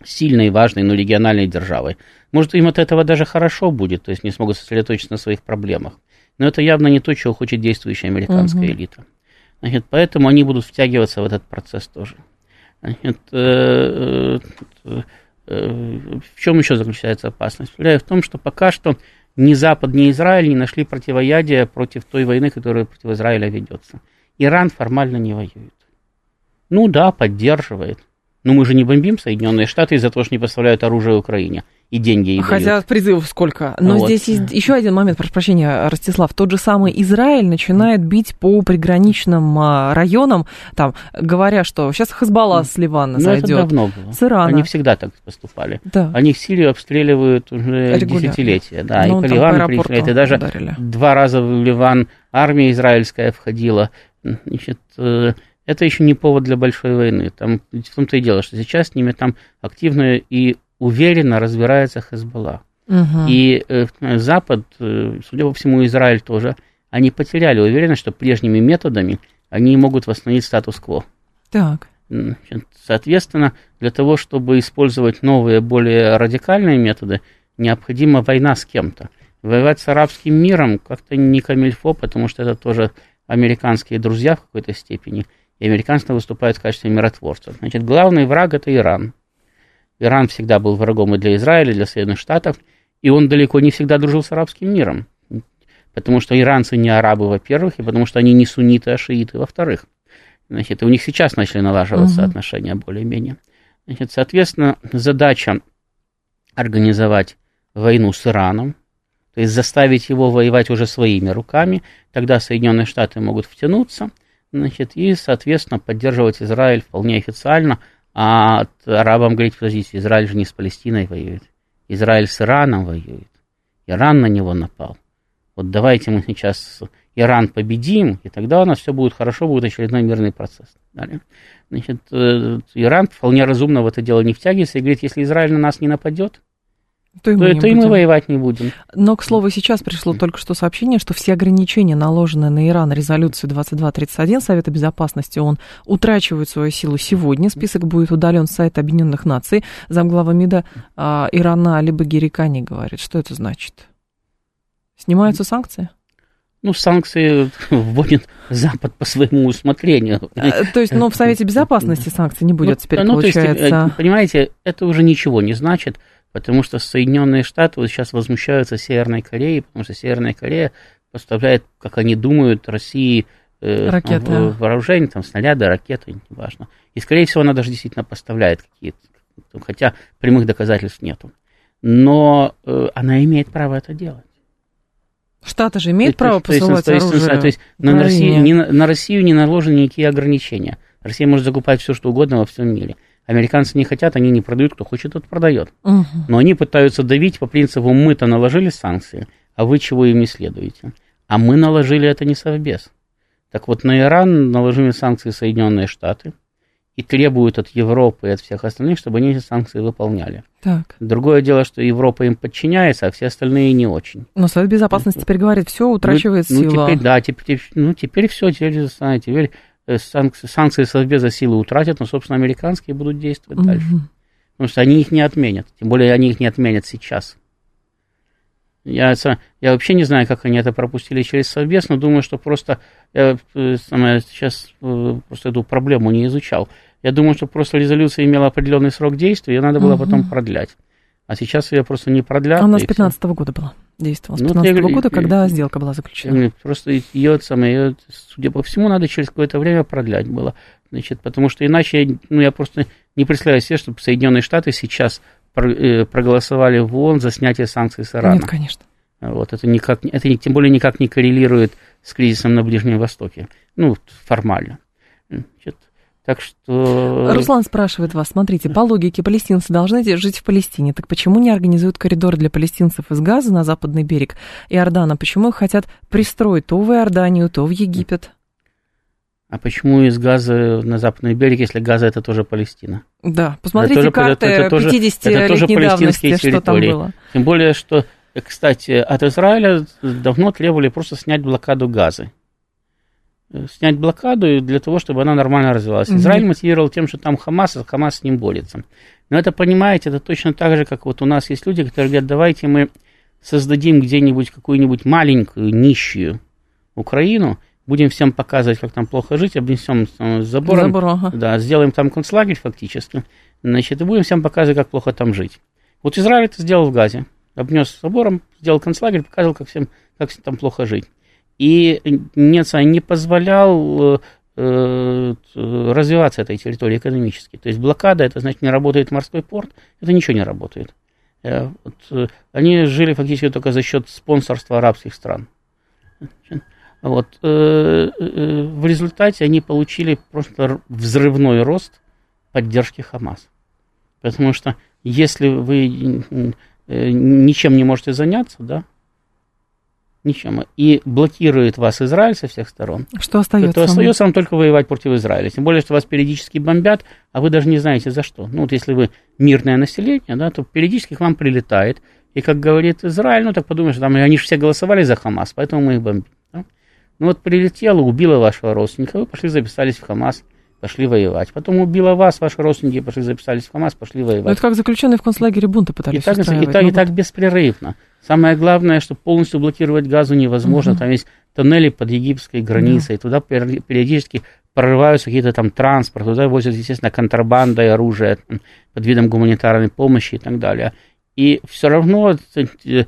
сильной, важной, но региональной державой. Может, им от этого даже хорошо будет, то есть не смогут сосредоточиться на своих проблемах. Но это явно не то, чего хочет действующая американская угу. элита. Значит, поэтому они будут втягиваться в этот процесс тоже. Значит, э, э, в чем еще заключается опасность? В том, что пока что ни Запад, ни Израиль не нашли противоядия против той войны, которая против Израиля ведется. Иран формально не воюет. Ну да, поддерживает. Но мы же не бомбим Соединенные Штаты из-за того, что не поставляют оружие Украине и деньги ей Хотя дают. призывов сколько. Но вот. здесь есть еще один момент, прошу прощения, Ростислав. Тот же самый Израиль начинает бить по приграничным а, районам, там, говоря, что сейчас Хазбалла с Ливана ну, зайдет. это давно было. С Ирана. Они всегда так поступали. Да. Они в Сирию обстреливают уже Регулярно. десятилетия. Да, ну, и по Ливану приезжают. И даже ударили. два раза в Ливан армия израильская входила. Значит, э, это еще не повод для большой войны. Там, в том-то и дело, что сейчас с ними там активно и уверенно разбирается Хезбалла. Угу. И э, Запад, э, судя по всему, Израиль тоже, они потеряли уверенность, что прежними методами они могут восстановить статус-кво. Так. Соответственно, для того, чтобы использовать новые, более радикальные методы, необходима война с кем-то. Воевать с арабским миром как-то не камильфо, потому что это тоже американские друзья в какой-то степени, и американцы выступают в качестве миротворцев. Значит, главный враг – это Иран. Иран всегда был врагом и для Израиля, и для Соединенных Штатов, и он далеко не всегда дружил с арабским миром. Потому что иранцы не арабы, во-первых, и потому что они не сунниты, а шииты, во-вторых. Значит, и у них сейчас начали налаживаться угу. отношения более-менее. Значит, соответственно, задача организовать войну с Ираном, то есть заставить его воевать уже своими руками, тогда Соединенные Штаты могут втянуться, значит, и, соответственно, поддерживать Израиль вполне официально – а арабам говорить, подождите, Израиль же не с Палестиной воюет. Израиль с Ираном воюет. Иран на него напал. Вот давайте мы сейчас Иран победим, и тогда у нас все будет хорошо, будет очередной мирный процесс. Далее. Значит, э, Иран вполне разумно в это дело не втягивается и говорит, если Израиль на нас не нападет, то, и мы, то, то и мы воевать не будем. Но, к слову, сейчас пришло только что сообщение, что все ограничения, наложенные на Иран резолюцией 2231 Совета Безопасности ООН, утрачивают свою силу сегодня. Список будет удален с сайта Объединенных Наций. Замглава МИДа а, Ирана либо Герикани говорит. Что это значит? Снимаются санкции? Ну, санкции вводит Запад по своему усмотрению. А, то есть, ну, в Совете Безопасности санкций не будет ну, теперь, ну, получается. То есть, э, понимаете, это уже ничего не значит, потому что Соединенные Штаты вот сейчас возмущаются Северной Кореей, потому что Северная Корея поставляет, как они думают, России э, ракеты. Там, вооружение, там, снаряды, ракеты, неважно. И, скорее всего, она даже действительно поставляет какие-то, хотя прямых доказательств нету. Но э, она имеет право это делать. Штаты же имеют право то посылать то есть, оружие то есть, на, Россию, не, на Россию не наложены никакие ограничения. Россия может закупать все, что угодно во всем мире. Американцы не хотят, они не продают, кто хочет, тот продает. Угу. Но они пытаются давить по принципу, мы-то наложили санкции, а вы чего им не следуете. А мы наложили это не совбез. Так вот, на Иран наложили санкции Соединенные Штаты – и требуют от Европы и от всех остальных, чтобы они эти санкции выполняли. Так. Другое дело, что Европа им подчиняется, а все остальные не очень. Но Совет Безопасности теперь говорит, все утрачивает ну, силу. Ну, теперь, да, теперь, ну, теперь все, теперь, знаете, теперь санкции, санкции Совбеза силы утратят, но, собственно, американские будут действовать угу. дальше. Потому что они их не отменят, тем более они их не отменят сейчас. Я, я вообще не знаю, как они это пропустили через Совбез, но думаю, что просто я э, самое, сейчас э, просто эту проблему не изучал. Я думаю, что просто резолюция имела определенный срок действия, ее надо было угу. потом продлять. А сейчас ее просто не продлят. Она с 15 -го года была, действовала. С 15 -го года, когда сделка была заключена. Просто ее, самое, ее, судя по всему, надо через какое-то время продлять было. Значит, потому что иначе, ну, я просто не представляю себе, чтобы Соединенные Штаты сейчас э, проголосовали в ООН за снятие санкций с Ирана. Нет, конечно. Вот, это, никак, это тем более никак не коррелирует с кризисом на Ближнем Востоке. Ну, формально. Значит, так что... Руслан спрашивает вас, смотрите, по логике палестинцы должны жить в Палестине, так почему не организуют коридор для палестинцев из Газа на западный берег Иордана? Почему их хотят пристроить то в Иорданию, то в Египет? А почему из Газа на западный берег, если Газа это тоже Палестина? Да, посмотрите это карты это, это 50-летней давности, что там было. Тем более, что, кстати, от Израиля давно требовали просто снять блокаду Газы снять блокаду для того, чтобы она нормально развивалась. Mm-hmm. Израиль мотивировал тем, что там Хамас, а Хамас с ним борется. Но это, понимаете, это точно так же, как вот у нас есть люди, которые говорят, давайте мы создадим где-нибудь какую-нибудь маленькую, нищую Украину, будем всем показывать, как там плохо жить, обнесем забором, Забор, ага. да, сделаем там концлагерь фактически, значит, и будем всем показывать, как плохо там жить. Вот Израиль это сделал в Газе, обнес забором, сделал концлагерь, показывал, как всем, как там плохо жить и Нецай не позволял э, развиваться этой территории экономически. То есть блокада, это значит не работает морской порт, это ничего не работает. Э, вот, э, они жили фактически только за счет спонсорства арабских стран. Вот, в результате они получили просто взрывной рост поддержки Хамас. Потому что если вы ничем не можете заняться, да, ничем, и блокирует вас Израиль со всех сторон, что остается? то, то остается вам только воевать против Израиля. Тем более, что вас периодически бомбят, а вы даже не знаете за что. Ну, вот если вы мирное население, да, то периодически к вам прилетает. И как говорит Израиль, ну так подумаешь, там они же все голосовали за Хамас, поэтому мы их бомбим. Да? Ну вот прилетело, убило вашего родственника, вы пошли записались в Хамас пошли воевать. Потом убила вас, ваши родственники пошли записались в ХАМАС, пошли воевать. Но это как заключенные в концлагере бунты пытались и так, и так, и так беспрерывно. Самое главное, что полностью блокировать газу невозможно. Угу. Там есть тоннели под египетской границей. Да. Туда периодически прорываются какие-то там транспорт. Туда возят, естественно, контрабанда и оружие под видом гуманитарной помощи и так далее. И все равно э,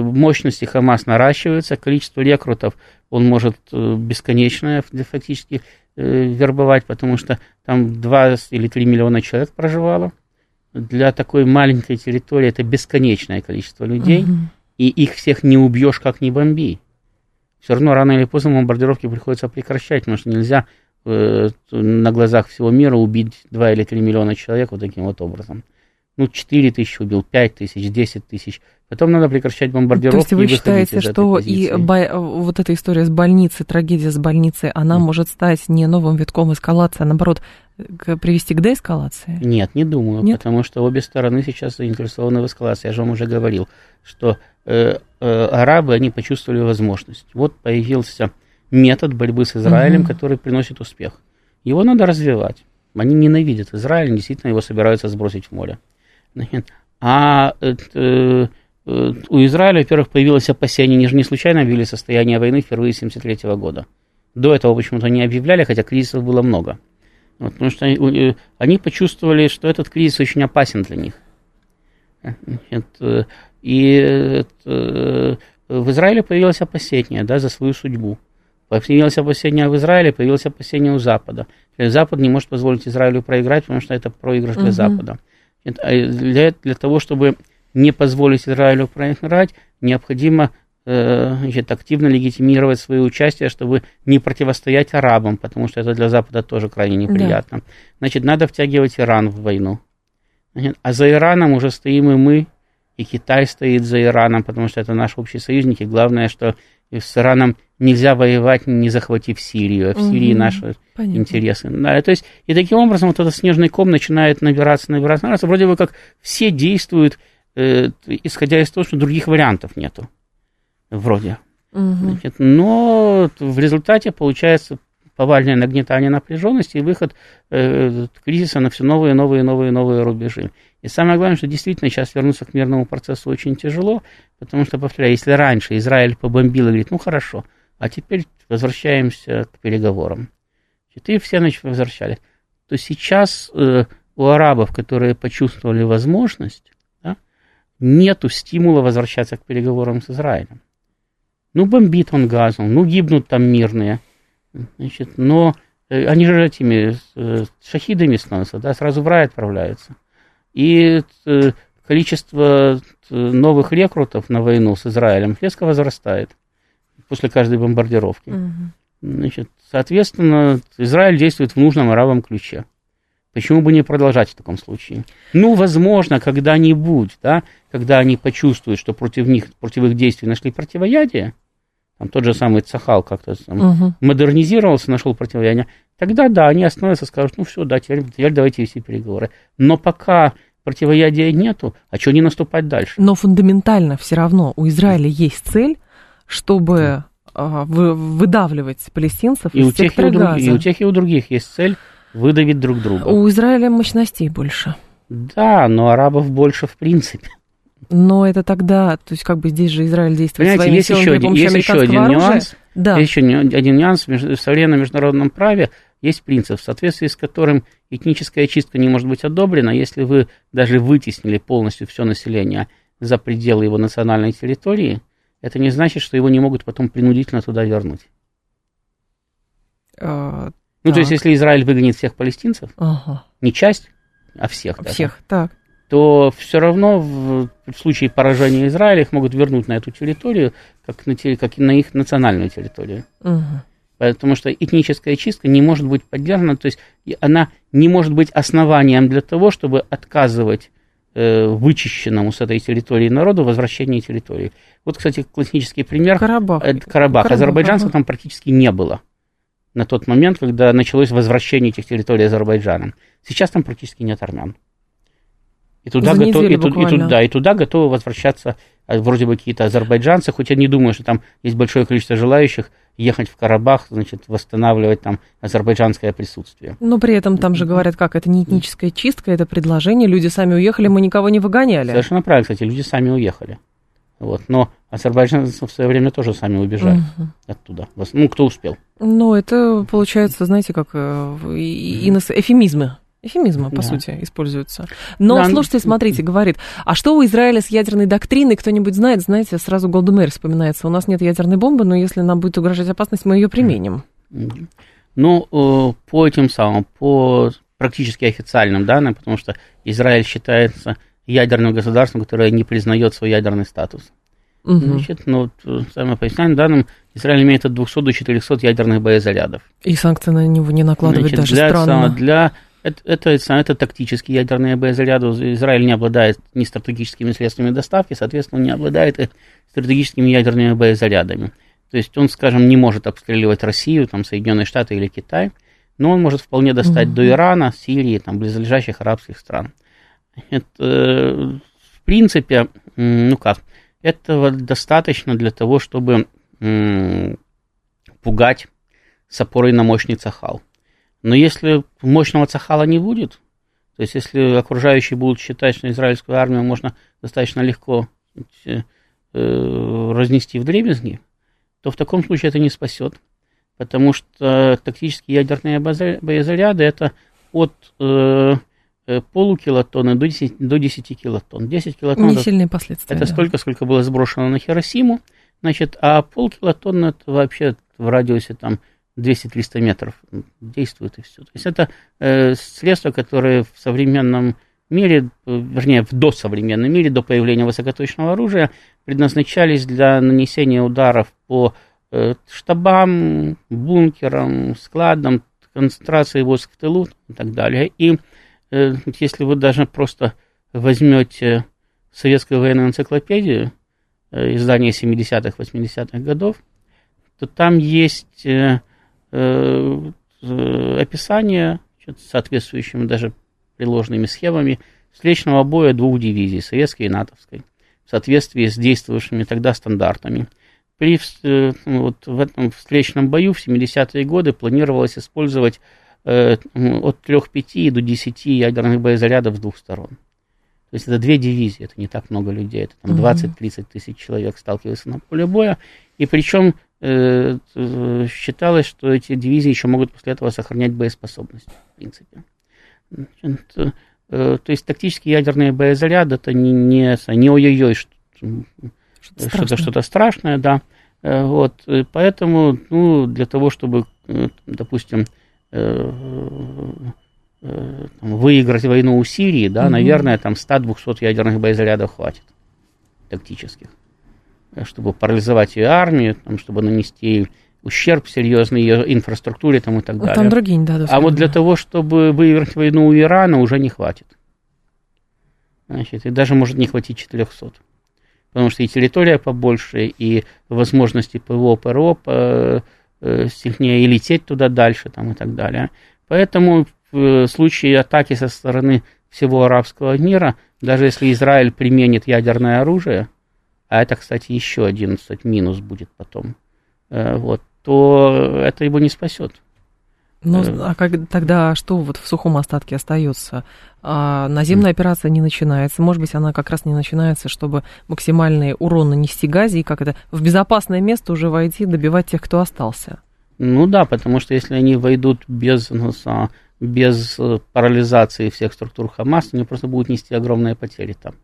мощности Хамас наращиваются, количество рекрутов он может э, бесконечное фактически Э, вербовать, потому что там 2 или 3 миллиона человек проживало. Для такой маленькой территории это бесконечное количество людей, угу. и их всех не убьешь, как не бомби. Все равно рано или поздно бомбардировки приходится прекращать, потому что нельзя э, на глазах всего мира убить 2 или 3 миллиона человек вот таким вот образом. Ну, 4 тысячи убил, 5 тысяч, 10 тысяч. Потом надо прекращать бомбардировки. То есть вы считаете, что и бо... вот эта история с больницей, трагедия с больницей, она mm. может стать не новым витком эскалации, а наоборот привести к деэскалации? Нет, не думаю, Нет? потому что обе стороны сейчас заинтересованы в эскалации. Я же вам уже говорил, что э, э, арабы, они почувствовали возможность. Вот появился метод борьбы с Израилем, угу. который приносит успех. Его надо развивать. Они ненавидят Израиль, действительно его собираются сбросить в море. А э, э, у Израиля, во-первых, появилось опасение, они же не случайно объявили состояние войны впервые с 1973 года. До этого почему-то не объявляли, хотя кризисов было много. Вот, потому что они, э, они почувствовали, что этот кризис очень опасен для них. Это, и это, в Израиле появилось опасение да, за свою судьбу. Появилось опасение в Израиле, появилось опасение у Запада. Запад не может позволить Израилю проиграть, потому что это проигрыш для угу. Запада. А для, для того, чтобы не позволить Израилю проиграть, необходимо э, значит, активно легитимировать свое участие, чтобы не противостоять арабам, потому что это для Запада тоже крайне неприятно. Да. Значит, надо втягивать Иран в войну. Значит, а за Ираном уже стоим и мы, и Китай стоит за Ираном, потому что это наши общие союзники. Главное, что с Ираном нельзя воевать, не захватив Сирию, а в угу, Сирии наши понятно. интересы. Да, то есть, и таким образом вот этот снежный ком начинает набираться, набираться, набираться. Вроде бы как все действуют, э, исходя из того, что других вариантов нету. Вроде. Угу. Значит, но в результате получается повальное нагнетание напряженности и выход э, кризиса на все новые, новые, новые, новые рубежи. И самое главное, что действительно сейчас вернуться к мирному процессу очень тяжело, потому что, повторяю, если раньше Израиль побомбил и говорит, ну хорошо, а теперь возвращаемся к переговорам. И все значит, возвращались. То сейчас э, у арабов, которые почувствовали возможность, да, нету стимула возвращаться к переговорам с Израилем. Ну, бомбит он газом, ну, гибнут там мирные. Значит, но э, они же этими э, шахидами становятся, да, сразу в рай отправляются. И э, количество новых рекрутов на войну с Израилем резко возрастает после каждой бомбардировки. Угу. Значит, соответственно, Израиль действует в нужном арабам ключе. Почему бы не продолжать в таком случае? Ну, возможно, когда-нибудь, да, когда они почувствуют, что против них, против их действий нашли противоядие, там тот же самый Цахал как-то там, угу. модернизировался, нашел противоядие, тогда да, они остановятся скажут, ну все, да, теперь, теперь давайте вести переговоры. Но пока противоядия нету, а что не наступать дальше? Но фундаментально все равно у Израиля есть цель, чтобы а, выдавливать палестинцев и из у тех, и у, друг, и у тех, и у других есть цель выдавить друг друга. У Израиля мощностей больше. Да, но арабов больше в принципе. Но это тогда, то есть как бы здесь же Израиль действует Понимаете, своими есть силами еще, один, есть еще один оружия. нюанс. Да. Есть еще один нюанс в современном международном праве. Есть принцип, в соответствии с которым этническая чистка не может быть одобрена, если вы даже вытеснили полностью все население за пределы его национальной территории, это не значит, что его не могут потом принудительно туда вернуть. А, ну, так. то есть, если Израиль выгонит всех палестинцев, ага. не часть, а всех. Всех, так то все равно в, в случае поражения Израиля их могут вернуть на эту территорию, как на, как на их национальную территорию. Угу. Потому что этническая чистка не может быть поддержана, то есть она не может быть основанием для того, чтобы отказывать вычищенному с этой территории народу возвращение территории. Вот, кстати, классический пример. Карабах. Э, Карабах. Карабах. Азербайджанцев там практически не было на тот момент, когда началось возвращение этих территорий Азербайджаном. Сейчас там практически нет армян. И туда, готов, и, туда, и, туда, и туда готовы возвращаться а, вроде бы какие-то азербайджанцы, хоть я не думаю, что там есть большое количество желающих ехать в Карабах, значит, восстанавливать там азербайджанское присутствие. Но при этом там же говорят, как это не этническая чистка, это предложение, люди сами уехали, мы никого не выгоняли. Совершенно правильно, кстати, люди сами уехали. Вот. Но азербайджанцы в свое время тоже сами убежали угу. оттуда. Ну, кто успел. Ну, это получается, знаете, как э, и, эфемизмы Эфемизмы, по да. сути, используются. Но да. слушайте, смотрите, говорит, а что у Израиля с ядерной доктриной, кто-нибудь знает, знаете, сразу Голдемейр вспоминается. У нас нет ядерной бомбы, но если нам будет угрожать опасность, мы ее применим. Ну, э, по этим самым, по практически официальным данным, потому что Израиль считается ядерным государством, которое не признает свой ядерный статус. Угу. Значит, ну, самое по официальным данным, Израиль имеет от 200 до 400 ядерных боезарядов. И санкции на него не накладывать Значит, даже для, странно. Для это, это, это тактические ядерные боезаряды. Израиль не обладает ни стратегическими средствами доставки, соответственно, не обладает стратегическими ядерными боезарядами. То есть он, скажем, не может обстреливать Россию, там, Соединенные Штаты или Китай, но он может вполне достать mm-hmm. до Ирана, Сирии, там, близлежащих арабских стран. Это, в принципе, ну как, этого достаточно для того, чтобы пугать с опорой на мощный цахал. Но если мощного цахала не будет, то есть если окружающие будут считать, что израильскую армию можно достаточно легко э, разнести в дребезги, то в таком случае это не спасет. Потому что тактические ядерные боезаряды это от э, э полукилотонны до 10, до 10 килотонн. 10 килотонн не сильные последствия. Это да. столько, сколько было сброшено на Хиросиму. Значит, а полкилотонны это вообще в радиусе там 200-300 метров действует и все. То есть это э, средства, которые в современном мире, э, вернее, в досовременном мире, до появления высокоточного оружия, предназначались для нанесения ударов по э, штабам, бункерам, складам, концентрации войск в тылу и так далее. И э, если вы даже просто возьмете советскую военную энциклопедию, э, издание 70-х, 80-х годов, то там есть Э, описание с соответствующими даже приложенными схемами встречного боя двух дивизий, советской и натовской, в соответствии с действовавшими тогда стандартами. При, э, вот в этом встречном бою в 70-е годы планировалось использовать э, от 3-5 до 10 ядерных боезарядов с двух сторон. То есть это две дивизии, это не так много людей, это там 20-30 тысяч человек сталкиваются на поле боя. И причем Э, считалось, что эти дивизии еще могут после этого сохранять боеспособность, в принципе. Значит, э, то есть тактические ядерные боезаряды это не, не, не ой-ой-ой, что-то, что-то, что-то страшное, да. Э, вот, поэтому, ну, для того, чтобы, допустим, выиграть войну у Сирии, да, угу. наверное, там 100-200 ядерных боезарядов хватит тактических чтобы парализовать ее армию, там, чтобы нанести ущерб серьезный ее инфраструктуре там, и так далее. Там другие не дадут. А вот для того, чтобы выиграть войну у Ирана, уже не хватит. Значит, и даже может не хватить 400. Потому что и территория побольше, и возможности ПВО, ПРО по, э, сильнее, и лететь туда дальше там, и так далее. Поэтому в случае атаки со стороны всего арабского мира, даже если Израиль применит ядерное оружие, а это, кстати, еще 11 минус будет потом, э, вот, то это его не спасет. Ну, э. а как, тогда что вот в сухом остатке остается? А, наземная операция не начинается. Может быть, она как раз не начинается, чтобы максимальный урон нанести газе и как это в безопасное место уже войти, добивать тех, кто остался. Ну да, потому что если они войдут без, ну, без э, парализации всех структур Хамас, они просто будут нести огромные потери там.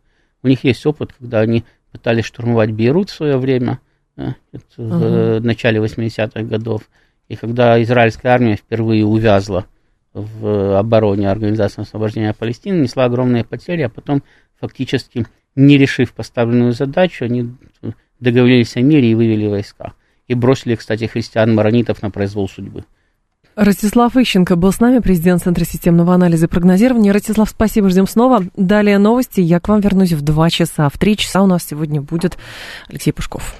У них есть опыт, когда они пытались штурмовать Бейрут в свое время, в uh-huh. начале 80-х годов. И когда израильская армия впервые увязла в обороне Организации освобождения Палестины, несла огромные потери, а потом фактически, не решив поставленную задачу, они договорились о мире и вывели войска. И бросили, кстати, христиан-маронитов на произвол судьбы. Ростислав Ищенко был с нами, президент Центра системного анализа и прогнозирования. Ростислав, спасибо, ждем снова. Далее новости. Я к вам вернусь в два часа. В три часа у нас сегодня будет Алексей Пушков.